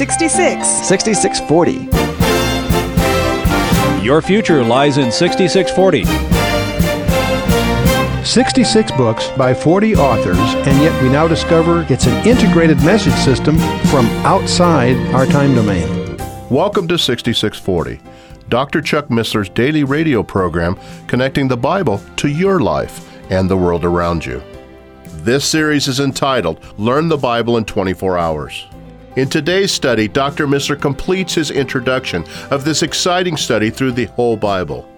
66. 6640. Your future lies in 6640. 66 books by 40 authors, and yet we now discover it's an integrated message system from outside our time domain. Welcome to 6640, Dr. Chuck Missler's daily radio program connecting the Bible to your life and the world around you. This series is entitled Learn the Bible in 24 Hours. In today's study, Dr. Missler completes his introduction of this exciting study through the whole Bible.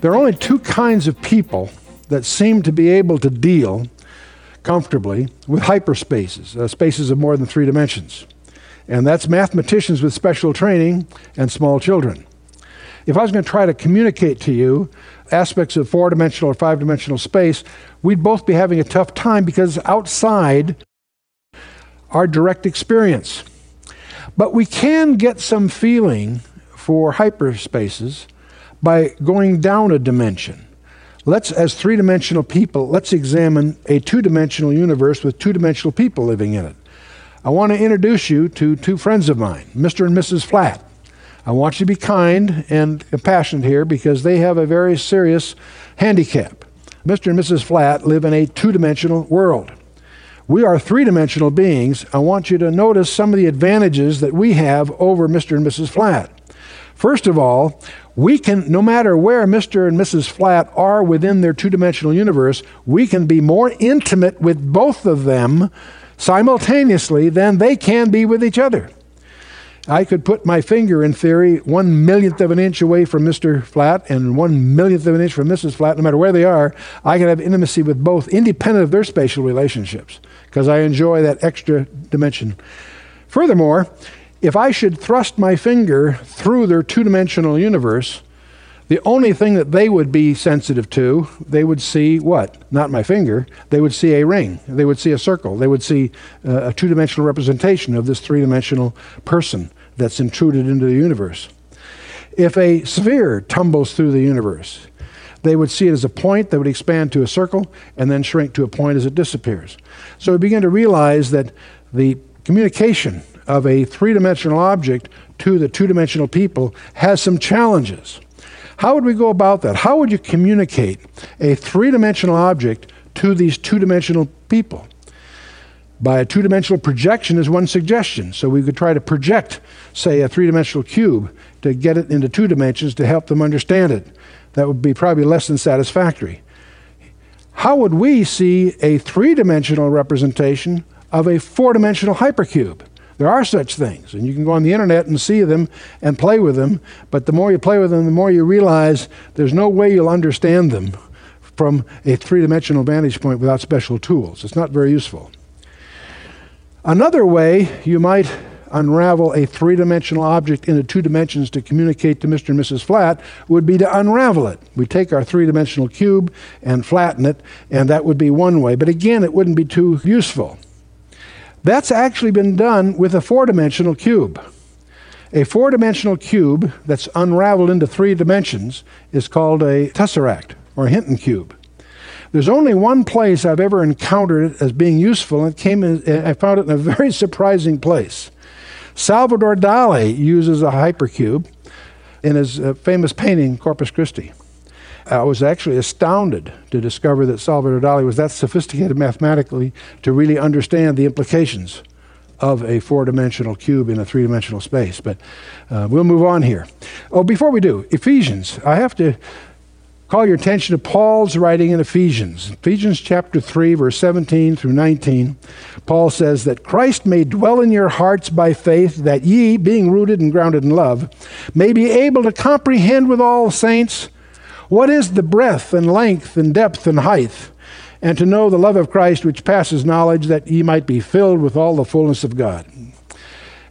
There are only two kinds of people that seem to be able to deal comfortably with hyperspaces, uh, spaces of more than three dimensions. And that's mathematicians with special training and small children. If I was going to try to communicate to you aspects of four dimensional or five dimensional space, we'd both be having a tough time because outside our direct experience. But we can get some feeling for hyperspaces by going down a dimension. Let's, as three dimensional people, let's examine a two dimensional universe with two dimensional people living in it. I want to introduce you to two friends of mine, Mr. and Mrs. Flat. I want you to be kind and compassionate here because they have a very serious handicap. Mr. and Mrs. Flat live in a two dimensional world. We are three dimensional beings. I want you to notice some of the advantages that we have over Mr. and Mrs. Flat. First of all, we can, no matter where Mr. and Mrs. Flat are within their two dimensional universe, we can be more intimate with both of them simultaneously than they can be with each other. I could put my finger, in theory, one millionth of an inch away from Mr. Flat and one millionth of an inch from Mrs. Flat, no matter where they are. I can have intimacy with both, independent of their spatial relationships, because I enjoy that extra dimension. Furthermore, if I should thrust my finger through their two dimensional universe, the only thing that they would be sensitive to, they would see what? Not my finger. They would see a ring. They would see a circle. They would see uh, a two dimensional representation of this three dimensional person that's intruded into the universe. If a sphere tumbles through the universe, they would see it as a point that would expand to a circle and then shrink to a point as it disappears. So we begin to realize that the communication of a three dimensional object to the two dimensional people has some challenges. How would we go about that? How would you communicate a three dimensional object to these two dimensional people? By a two dimensional projection is one suggestion. So we could try to project, say, a three dimensional cube to get it into two dimensions to help them understand it. That would be probably less than satisfactory. How would we see a three dimensional representation of a four dimensional hypercube? There are such things, and you can go on the internet and see them and play with them, but the more you play with them, the more you realize there's no way you'll understand them from a three dimensional vantage point without special tools. It's not very useful. Another way you might unravel a three dimensional object into two dimensions to communicate to Mr. and Mrs. Flat would be to unravel it. We take our three dimensional cube and flatten it, and that would be one way. But again, it wouldn't be too useful. That's actually been done with a four dimensional cube. A four dimensional cube that's unraveled into three dimensions is called a tesseract or a Hinton cube. There's only one place I've ever encountered it as being useful, and it came in, I found it in a very surprising place. Salvador Dali uses a hypercube in his uh, famous painting, Corpus Christi. I was actually astounded to discover that Salvador Dali was that sophisticated mathematically to really understand the implications of a four dimensional cube in a three dimensional space. But uh, we'll move on here. Oh, before we do, Ephesians. I have to call your attention to Paul's writing in Ephesians. Ephesians chapter 3, verse 17 through 19. Paul says that Christ may dwell in your hearts by faith, that ye, being rooted and grounded in love, may be able to comprehend with all saints what is the breadth and length and depth and height? And to know the love of Christ which passes knowledge, that ye might be filled with all the fullness of God.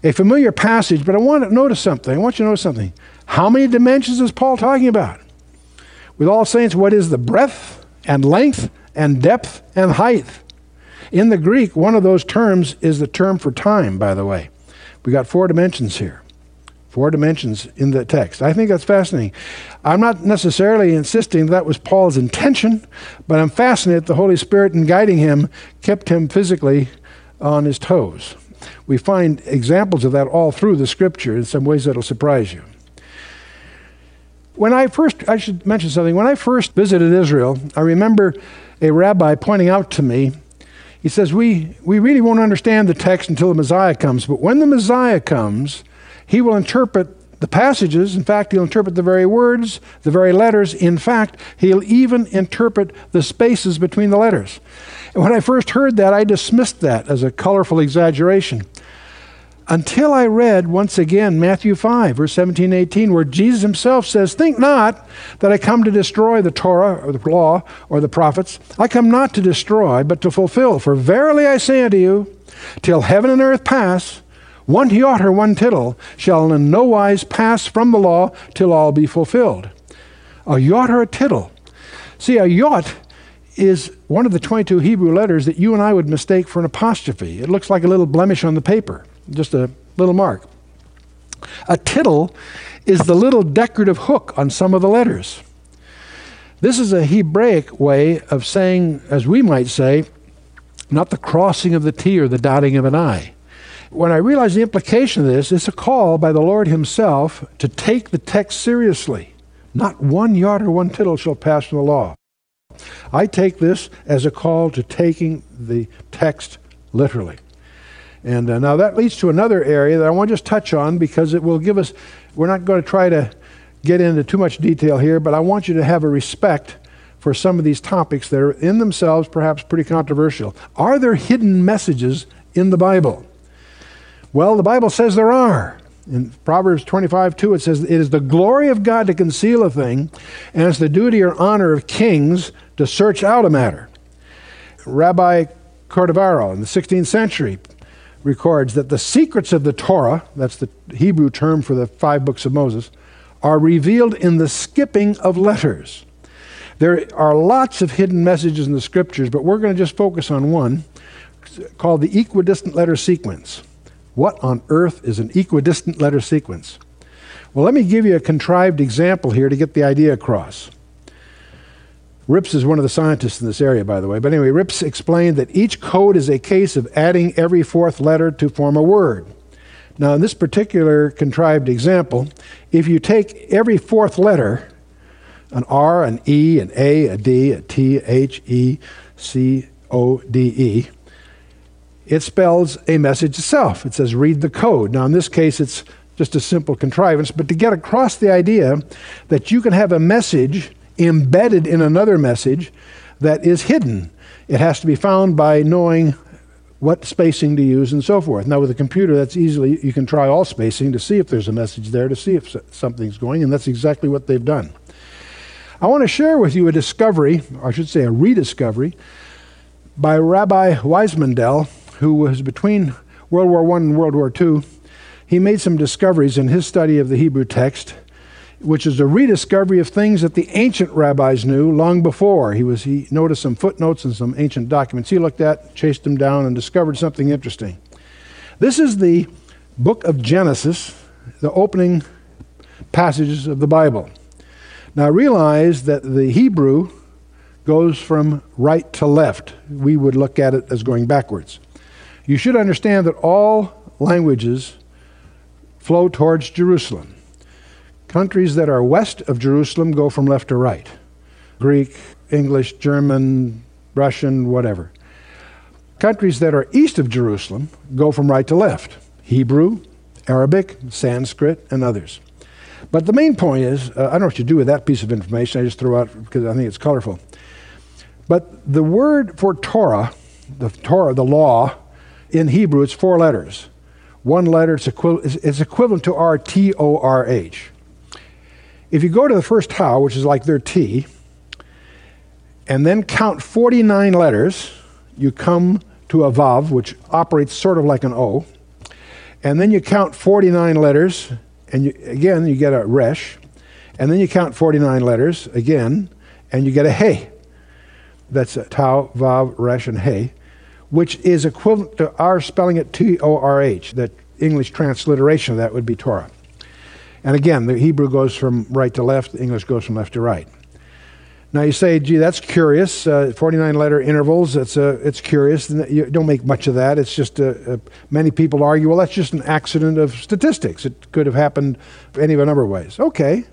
A familiar passage, but I want to notice something. I want you to notice something. How many dimensions is Paul talking about? With all saints, what is the breadth and length and depth and height? In the Greek, one of those terms is the term for time, by the way. We got four dimensions here Four dimensions in the text. I think that's fascinating. I'm not necessarily insisting that was Paul's intention, but I'm fascinated the Holy Spirit in guiding him kept him physically on his toes. We find examples of that all through the scripture in some ways that'll surprise you. When I first, I should mention something. When I first visited Israel, I remember a rabbi pointing out to me, he says, we, we really won't understand the text until the Messiah comes, but when the Messiah comes, he will interpret the passages. In fact, he'll interpret the very words, the very letters. In fact, he'll even interpret the spaces between the letters. And when I first heard that, I dismissed that as a colorful exaggeration. Until I read once again Matthew 5, verse 17 18, where Jesus himself says, Think not that I come to destroy the Torah or the law or the prophets. I come not to destroy, but to fulfill. For verily I say unto you, till heaven and earth pass, one jot or one tittle shall in no wise pass from the law till all be fulfilled. A jot or a tittle. See, a jot is one of the 22 Hebrew letters that you and I would mistake for an apostrophe. It looks like a little blemish on the paper, just a little mark. A tittle is the little decorative hook on some of the letters. This is a Hebraic way of saying, as we might say, not the crossing of the T or the dotting of an I. When I realized the implication of this, it's a call by the Lord Himself to take the text seriously. Not one yod or one tittle shall pass from the law. I take this as a call to taking the text literally. And uh, now that leads to another area that I want to just touch on because it will give us, we're not going to try to get into too much detail here, but I want you to have a respect for some of these topics that are in themselves perhaps pretty controversial. Are there hidden messages in the Bible? Well, the Bible says there are. In Proverbs 25, 2, it says, It is the glory of God to conceal a thing, and it's the duty or honor of kings to search out a matter. Rabbi Cordovero in the 16th century records that the secrets of the Torah, that's the Hebrew term for the five books of Moses, are revealed in the skipping of letters. There are lots of hidden messages in the scriptures, but we're going to just focus on one called the equidistant letter sequence. What on earth is an equidistant letter sequence? Well, let me give you a contrived example here to get the idea across. Rips is one of the scientists in this area, by the way. But anyway, Rips explained that each code is a case of adding every fourth letter to form a word. Now, in this particular contrived example, if you take every fourth letter, an R, an E, an A, a D, a T, H, E, C, O, D, E, it spells a message itself. It says, read the code. Now, in this case, it's just a simple contrivance, but to get across the idea that you can have a message embedded in another message that is hidden, it has to be found by knowing what spacing to use and so forth. Now, with a computer, that's easily, you can try all spacing to see if there's a message there, to see if something's going, and that's exactly what they've done. I want to share with you a discovery, or I should say a rediscovery, by Rabbi Weissmandel who was between World War I and World War II, he made some discoveries in his study of the Hebrew text, which is a rediscovery of things that the ancient rabbis knew long before. He, was, he noticed some footnotes and some ancient documents he looked at, chased them down, and discovered something interesting. This is the book of Genesis, the opening passages of the Bible. Now realize that the Hebrew goes from right to left. We would look at it as going backwards. You should understand that all languages flow towards Jerusalem. Countries that are west of Jerusalem go from left to right Greek, English, German, Russian, whatever. Countries that are east of Jerusalem go from right to left Hebrew, Arabic, Sanskrit, and others. But the main point is uh, I don't know what you do with that piece of information. I just throw out because I think it's colorful. But the word for Torah, the Torah, the law, in Hebrew, it's four letters. One letter is, equi- equivalent to our T O R H. If you go to the first Tau, which is like their T, and then count 49 letters, you come to a Vav, which operates sort of like an O. And then you count 49 letters, and you, again, you get a Resh. And then you count 49 letters again, and you get a Hey. That's a Tau, Vav, Resh, and Hey which is equivalent to our spelling it T O R H. The English transliteration of that would be Torah. And again, the Hebrew goes from right to left, the English goes from left to right. Now you say, gee, that's curious. Uh, 49 letter intervals, it's, uh, it's curious. You don't make much of that. It's just uh, uh, many people argue, well, that's just an accident of statistics. It could have happened any of a number of ways. Okay.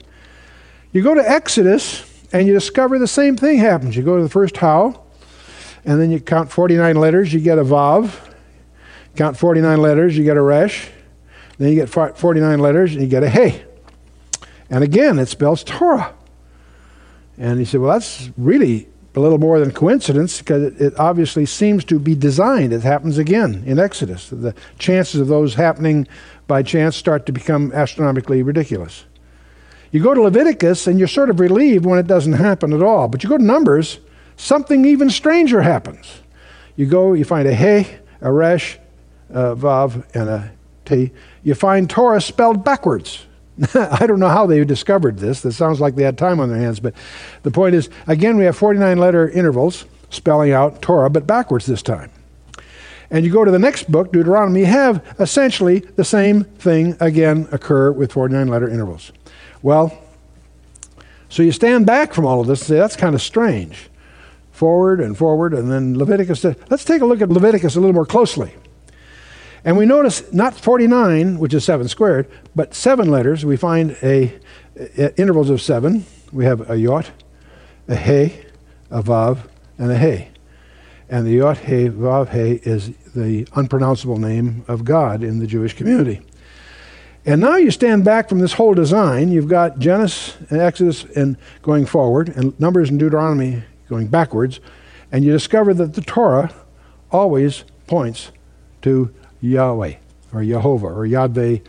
You go to Exodus and you discover the same thing happens. You go to the first Tau, and then you count 49 letters, you get a Vav. Count 49 letters, you get a Resh. Then you get 49 letters, and you get a Hey. And again, it spells Torah. And he said, Well, that's really a little more than coincidence because it, it, obviously seems to be designed. It happens again in Exodus. The chances of those happening by chance start to become astronomically ridiculous. You go to Leviticus and you're sort of relieved when it doesn't happen at all. But you go to Numbers, something even stranger happens. You go, you find a He, a Resh, a Vav, and a T. You find Torah spelled backwards. I don't know how they discovered this. That sounds like they had time on their hands. But the point is, again, we have 49 letter intervals spelling out Torah, but backwards this time. And you go to the next book, Deuteronomy, you have essentially the same thing again occur with 49 letter intervals. Well, so you stand back from all of this and say, that's kind of strange. Forward and forward, and then Leviticus. Let's take a look at Leviticus a little more closely. And we notice not 49, which is 7 squared, but seven letters. We find a, intervals of seven. We have a yot, a he, a vav, and a he. And the yot, he, vav, he is the unpronounceable name of God in the Jewish community. And now you stand back from this whole design. You've got Genesis and Exodus and going forward, and Numbers and Deuteronomy going backwards, and you discover that the Torah always points to Yahweh or Jehovah or Yadve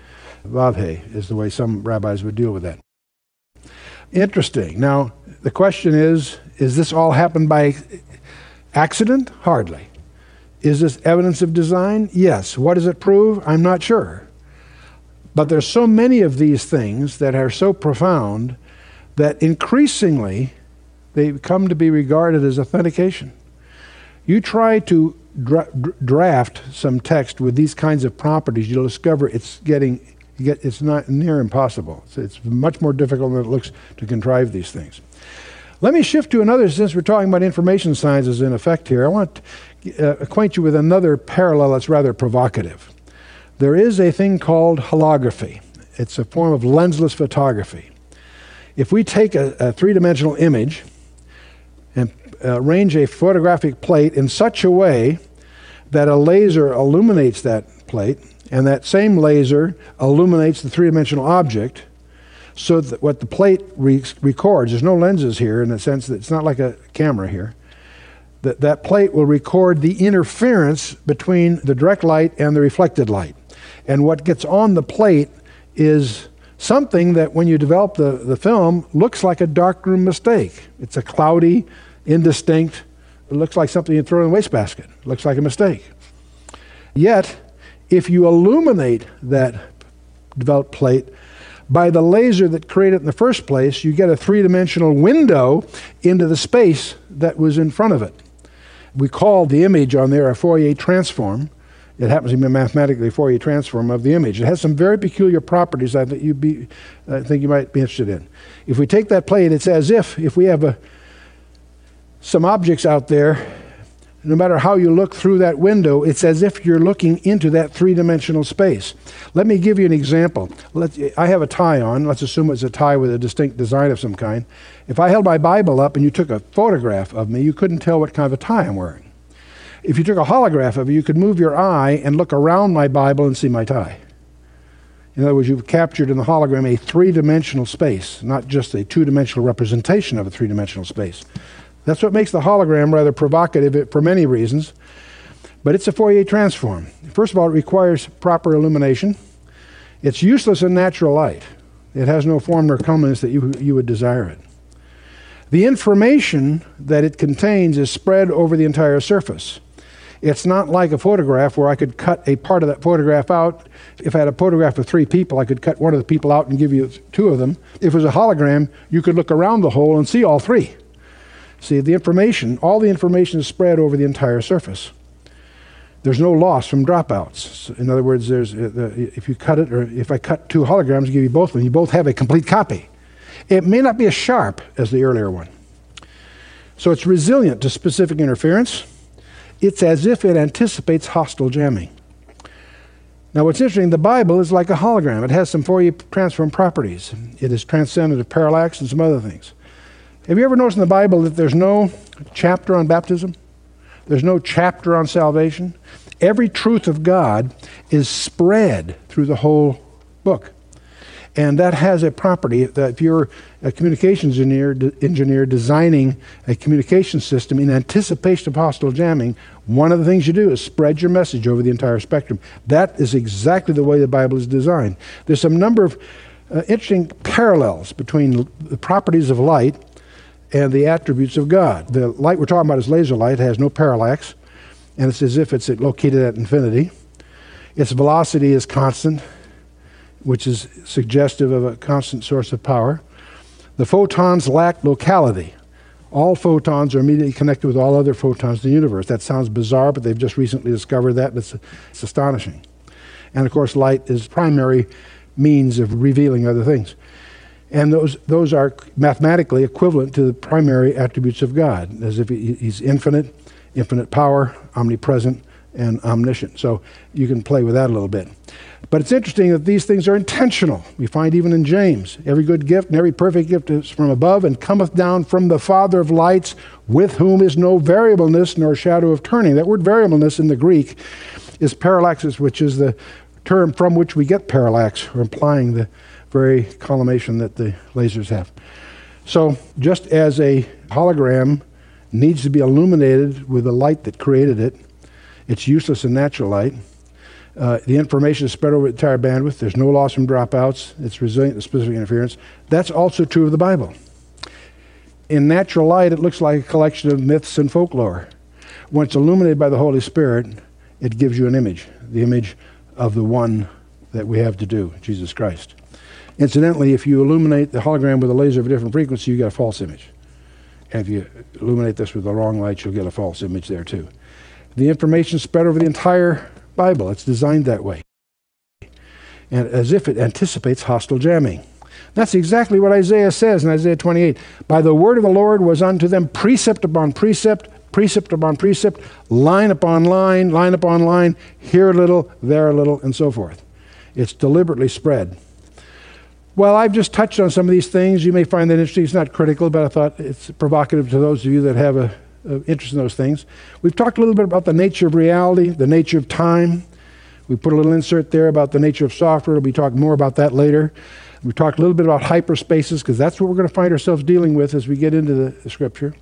Vavhe is the way some rabbis would deal with that. Interesting. Now, the question is is this all happened by accident? Hardly. Is this evidence of design? Yes. What does it prove? I'm not sure. But there's so many of these things that are so profound that increasingly they come to be regarded as authentication. You try to dra- draft some text with these kinds of properties, you'll discover it's getting get, it's not near impossible. It's, it's much more difficult than it looks to contrive these things. Let me shift to another, since we're talking about information sciences in effect here. I want to uh, acquaint you with another parallel that's rather provocative. There is a thing called holography. It's a form of lensless photography. If we take a, a three dimensional image Uh, arrange a photographic plate in such a way that a laser illuminates that plate, and that same laser illuminates the three dimensional object. So that what the plate re- records, there's no lenses here in the sense that it's not like a camera here. That that plate will record the interference between the direct light and the reflected light. And what gets on the plate is something that when you develop the, the film looks like a darkroom mistake. It's a cloudy, indistinct it looks like something you throw in a wastebasket. It looks like a mistake. Yet, if you illuminate that developed plate by the laser that created it in the first place, you get a three dimensional window into the space that was in front of it. We call the image on there a Fourier transform. It happens to be mathematically a Fourier transform of the image. It has some very peculiar properties think, you'd be, I think you might be interested in. If we take that plate, it's as if, if we have a some objects out there, no matter how you look through that window, it's as if you're looking into that three dimensional space. Let me give you an example. Let, I have a tie on. Let's assume it's a tie with a distinct design of some kind. If I held my Bible up and you took a photograph of me, you couldn't tell what kind of a tie I'm wearing. If you took a holograph of it, you could move your eye and look around my Bible and see my tie. In other words, you've captured in the hologram a three dimensional space, not just a two dimensional representation of a three dimensional space. That's what makes the hologram rather provocative for many reasons. But it's a Fourier transform. First of all, it requires proper illumination. It's useless in natural light. It has no form nor comeliness that you, you would desire it. The information that it contains is spread over the entire surface. It's not like a photograph where I could cut a part of that photograph out. If I had a photograph of three people, I could cut one of the people out and give you two of them. If it was a hologram, you could look around the hole and see all three. See, the information, all the information is spread over the entire surface. there's no loss from dropouts. In other words, there's, uh, if you cut it, or if I cut two holograms, give you both of them, you both have a complete copy. It may not be as sharp as the earlier one. So it's resilient to specific interference. It's as if it anticipates hostile jamming. Now, what's interesting, the Bible is like a hologram. It has some Fourier transform properties. It is transcendent of parallax and some other things. Have you ever noticed in the Bible that there's no chapter on baptism? There's no chapter on salvation. Every truth of God is spread through the whole book. And that has a property that if you're a communications engineer, engineer designing a communication system in anticipation of hostile jamming, one of the things you do is spread your message over the entire spectrum. That is exactly the way the Bible is designed. There's some number of uh, interesting parallels between the properties of light and the attributes of God. The light we're talking about is laser light, it has no parallax, and it's as if it's located at infinity. Its velocity is constant, which is suggestive of a constant source of power. The photons lack locality. All photons are immediately connected with all other photons in the universe. That sounds bizarre, but they've just recently discovered that, and it's, it's astonishing. And of course, light is primary means of revealing other things. And those, those are mathematically equivalent to the primary attributes of God, as if he, he's infinite, infinite power, omnipresent, and omniscient. So you can play with that a little bit. But it's interesting that these things are intentional. We find even in James every good gift and every perfect gift is from above and cometh down from the Father of lights, with whom is no variableness nor shadow of turning. That word variableness in the Greek is parallaxis, which is the term from which we get parallax, or implying the very collimation that the lasers have. So, just as a hologram needs to be illuminated with the light that created it, it's useless in natural light. Uh, the information is spread over the entire bandwidth. There's no loss from dropouts. It's resilient to specific interference. That's also true of the Bible. In natural light, it looks like a collection of myths and folklore. When it's illuminated by the Holy Spirit, it gives you an image, the image of the one that we have to do, Jesus Christ. Incidentally, if you illuminate the hologram with a laser of a different frequency, you get a false image. And if you illuminate this with the wrong light, you'll get a false image there too. The information spread over the entire Bible. It's designed that way. And as if it anticipates hostile jamming. That's exactly what Isaiah says in Isaiah 28. By the word of the Lord was unto them precept upon precept, precept upon precept, line upon line, line upon line, here a little, there a little, and so forth. It's deliberately spread. Well, I've just touched on some of these things. You may find that interesting. It's not critical, but I thought it's provocative to those of you that have a, a interest in those things. We've talked a little bit about the nature of reality, the nature of time. We put a little insert there about the nature of software. We'll be talking more about that later. We talked a little bit about hyperspaces because that's what we're going to find ourselves dealing with as we get into the, the scripture.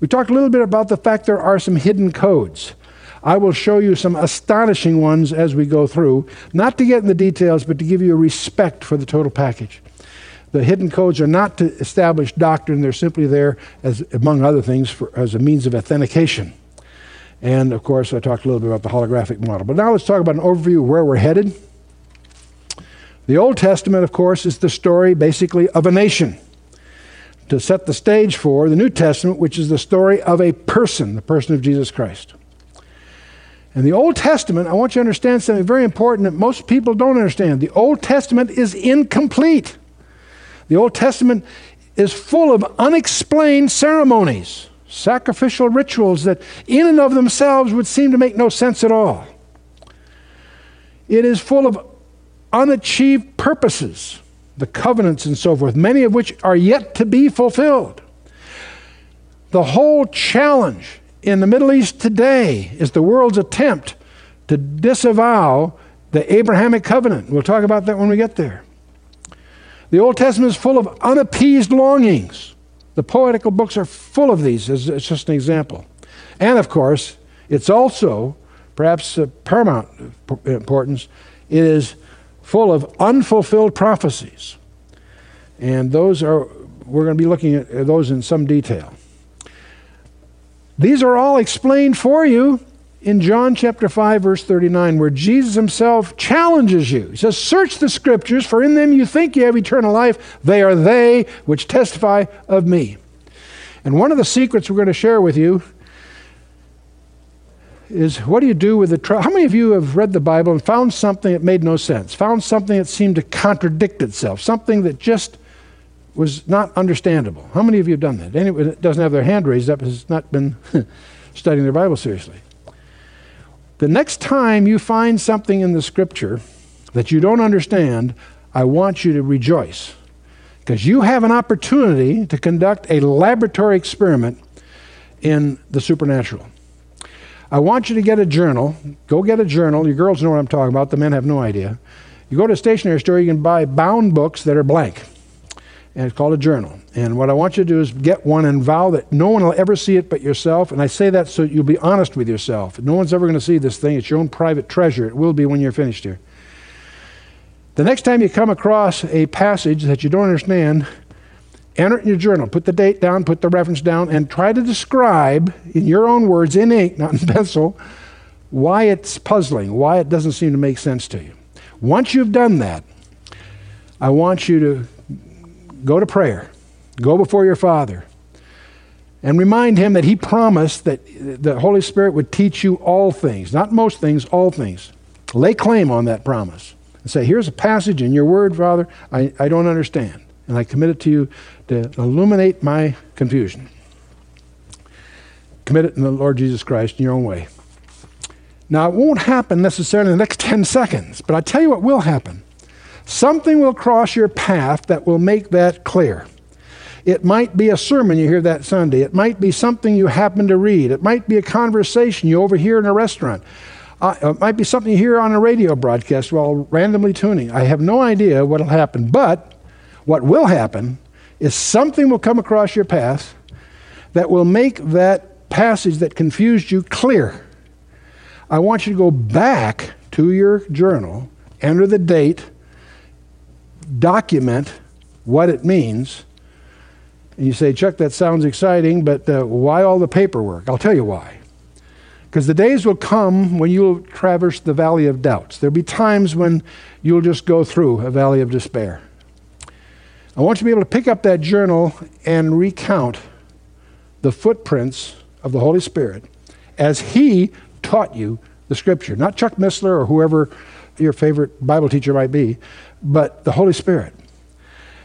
We talked a little bit about the fact there are some hidden codes. I will show you some astonishing ones as we go through, not to get in the details, but to give you a respect for the total package. The hidden codes are not to establish doctrine, they're simply there, as, among other things, for, as a means of authentication. And of course, I talked a little bit about the holographic model. But now let's talk about an overview of where we're headed. The Old Testament, of course, is the story basically of a nation. To set the stage for the New Testament, which is the story of a person, the person of Jesus Christ. In the Old Testament, I want you to understand something very important that most people don't understand. The Old Testament is incomplete. The Old Testament is full of unexplained ceremonies, sacrificial rituals that, in and of themselves, would seem to make no sense at all. It is full of unachieved purposes, the covenants and so forth, many of which are yet to be fulfilled. The whole challenge in the Middle East today is the world's attempt to disavow the Abrahamic covenant. We'll talk about that when we get there. The Old Testament is full of unappeased longings. The poetical books are full of these, as it's just an example. And of course, it's also, perhaps paramount importance, it is full of unfulfilled prophecies. And those are, we're going to be looking at those in some detail. These are all explained for you in John chapter 5, verse 39, where Jesus himself challenges you. He says, Search the scriptures, for in them you think you have eternal life. They are they which testify of me. And one of the secrets we're going to share with you is what do you do with the trial? How many of you have read the Bible and found something that made no sense? Found something that seemed to contradict itself? Something that just was not understandable? How many of you have done that? Anyone that doesn't have their hand raised up has not been studying their Bible seriously. The next time you find something in the scripture that you don't understand, I want you to rejoice because you have an opportunity to conduct a laboratory experiment in the supernatural. I want you to get a journal. Go get a journal. Your girls know what I'm talking about. The men have no idea. You go to a stationery store, you can buy bound books that are blank. And it's called a journal. And what I want you to do is get one and vow that no one will ever see it but yourself. And I say that so you'll be honest with yourself. No one's ever going to see this thing. It's your own private treasure. It will be when you're finished here. The next time you come across a passage that you don't understand, enter it in your journal. Put the date down, put the reference down, and try to describe in your own words, in ink, not in pencil, why it's puzzling, why it doesn't seem to make sense to you. Once you've done that, I want you to go to prayer, go before your Father, and remind Him that He promised that the Holy Spirit would teach you all things, not most things, all things. Lay claim on that promise and say, Here's a passage in your word, Father, I, I don't understand. And I commit it to you to illuminate my confusion. Commit it in the Lord Jesus Christ in your own way. Now, it won't happen necessarily in the next 10 seconds, but I tell you what will happen. Something will cross your path that will make that clear. It might be a sermon you hear that Sunday. It might be something you happen to read. It might be a conversation you overhear in a restaurant. Uh, it might be something you hear on a radio broadcast while randomly tuning. I have no idea what will happen, but what will happen is something will come across your path that will make that passage that confused you clear. I want you to go back to your journal, enter the date, document what it means. And you say, Chuck, that sounds exciting, but uh, why all the paperwork? I'll tell you why. Because the days will come when you'll traverse the valley of doubts. There'll be times when you'll just go through a valley of despair. I want you to be able to pick up that journal and recount the footprints of the Holy Spirit as He taught you the Scripture. Not Chuck Missler or whoever your favorite Bible teacher might be, but the Holy Spirit.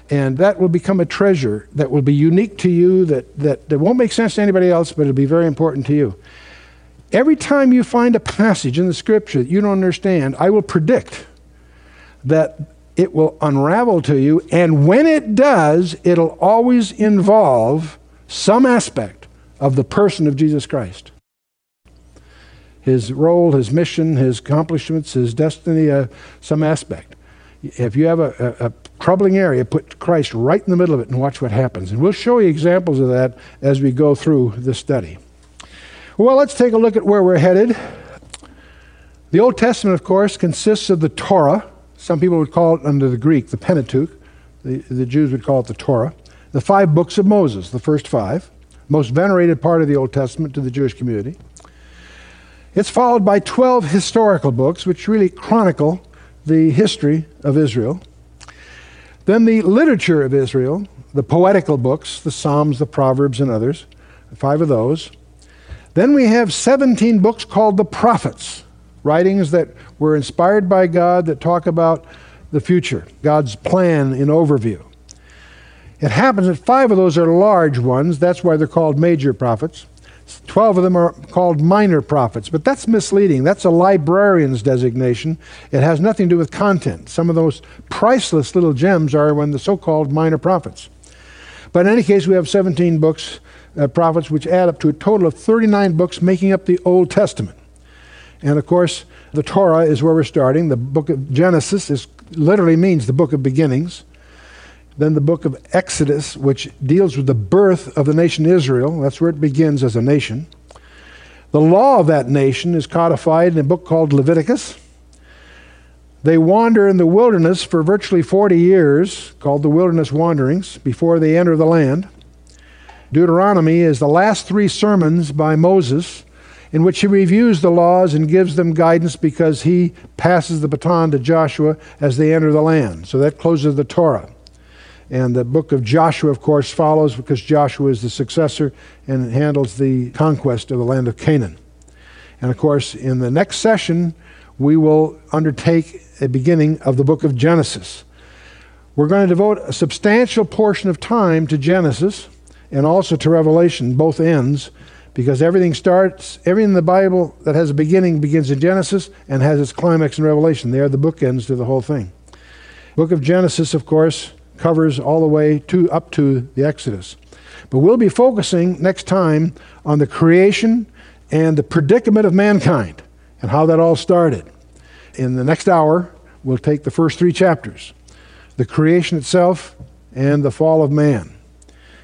And that will become a treasure that will be unique to you, that, that, that won't make sense to anybody else, but it'll be very important to you. Every time you find a passage in the scripture that you don't understand, I will predict that it will unravel to you. And when it does, it'll always involve some aspect of the person of Jesus Christ his role, his mission, his accomplishments, his destiny, uh, some aspect. If you have a, a, a, troubling area, put Christ right in the middle of it and watch what happens. And we'll show you examples of that as we go through the study. Well, let's take a look at where we're headed. The Old Testament, of course, consists of the Torah. Some people would call it under the Greek the Pentateuch. The, the Jews would call it the Torah. The five books of Moses, the first five, most venerated part of the Old Testament to the Jewish community. It's followed by 12 historical books, which really chronicle the history of Israel. Then the literature of Israel, the poetical books, the Psalms, the Proverbs, and others, five of those. Then we have 17 books called the prophets, writings that were inspired by God that talk about the future, God's plan in overview. It happens that five of those are large ones. That's why they're called major prophets. Twelve of them are called minor prophets, but that's misleading. That's a librarian's designation. It has nothing to do with content. Some of those priceless little gems are when the so called minor prophets. But in any case, we have 17 books, uh, prophets, which add up to a total of 39 books making up the Old Testament. And of course, the Torah is where we're starting. The book of Genesis is, literally means the book of beginnings. Then the book of Exodus, which deals with the birth of the nation Israel. That's where it begins as a nation. The law of that nation is codified in a book called Leviticus. They wander in the wilderness for virtually 40 years, called the Wilderness Wanderings, before they enter the land. Deuteronomy is the last three sermons by Moses in which he reviews the laws and gives them guidance because he passes the baton to Joshua as they enter the land. So that closes the Torah. And the book of Joshua, of course, follows because Joshua is the successor and handles the conquest of the land of Canaan. And of course, in the next session, we will undertake a beginning of the book of Genesis. We're going to devote a substantial portion of time to Genesis and also to Revelation, both ends, because everything starts, everything in the Bible that has a beginning begins in Genesis and has its climax in Revelation. They are the bookends to the whole thing. Book of Genesis, of course, covers all the way to up to the Exodus. But we'll be focusing next time on the creation and the predicament of mankind and how that all started. In the next hour, we'll take the first three chapters the creation itself and the fall of man.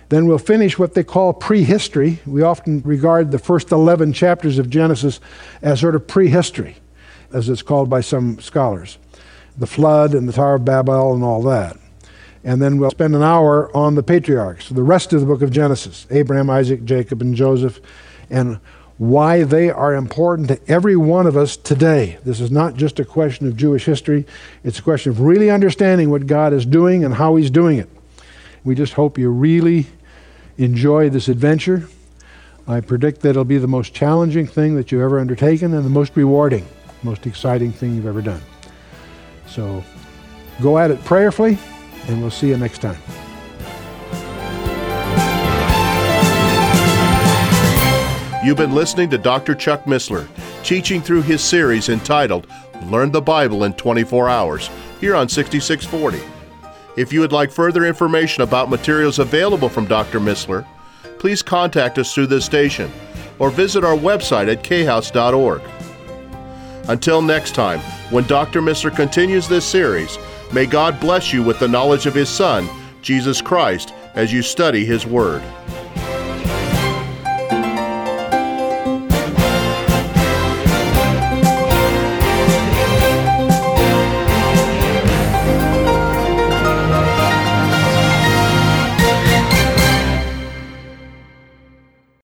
Then we'll finish what they call prehistory. We often regard the first 11 chapters of Genesis as sort of prehistory, as it's called by some scholars. The flood and the Tower of Babel and all that. And then we'll spend an hour on the patriarchs, the rest of the book of Genesis Abraham, Isaac, Jacob, and Joseph, and why they are important to every one of us today. This is not just a question of Jewish history, it's a question of really understanding what God is doing and how He's doing it. We just hope you really enjoy this adventure. I predict that it'll be the most challenging thing that you've ever undertaken and the most rewarding, most exciting thing you've ever done. So go at it prayerfully, and we'll see you next time. You've been listening to Dr. Chuck Missler, teaching through his series entitled Learn the Bible in 24 Hours, here on 6640. If you would like further information about materials available from Dr. Missler, please contact us through this station or visit our website at khouse.org. Until next time, when Dr. Missler continues this series, may God bless you with the knowledge of His Son, Jesus Christ, as you study His Word.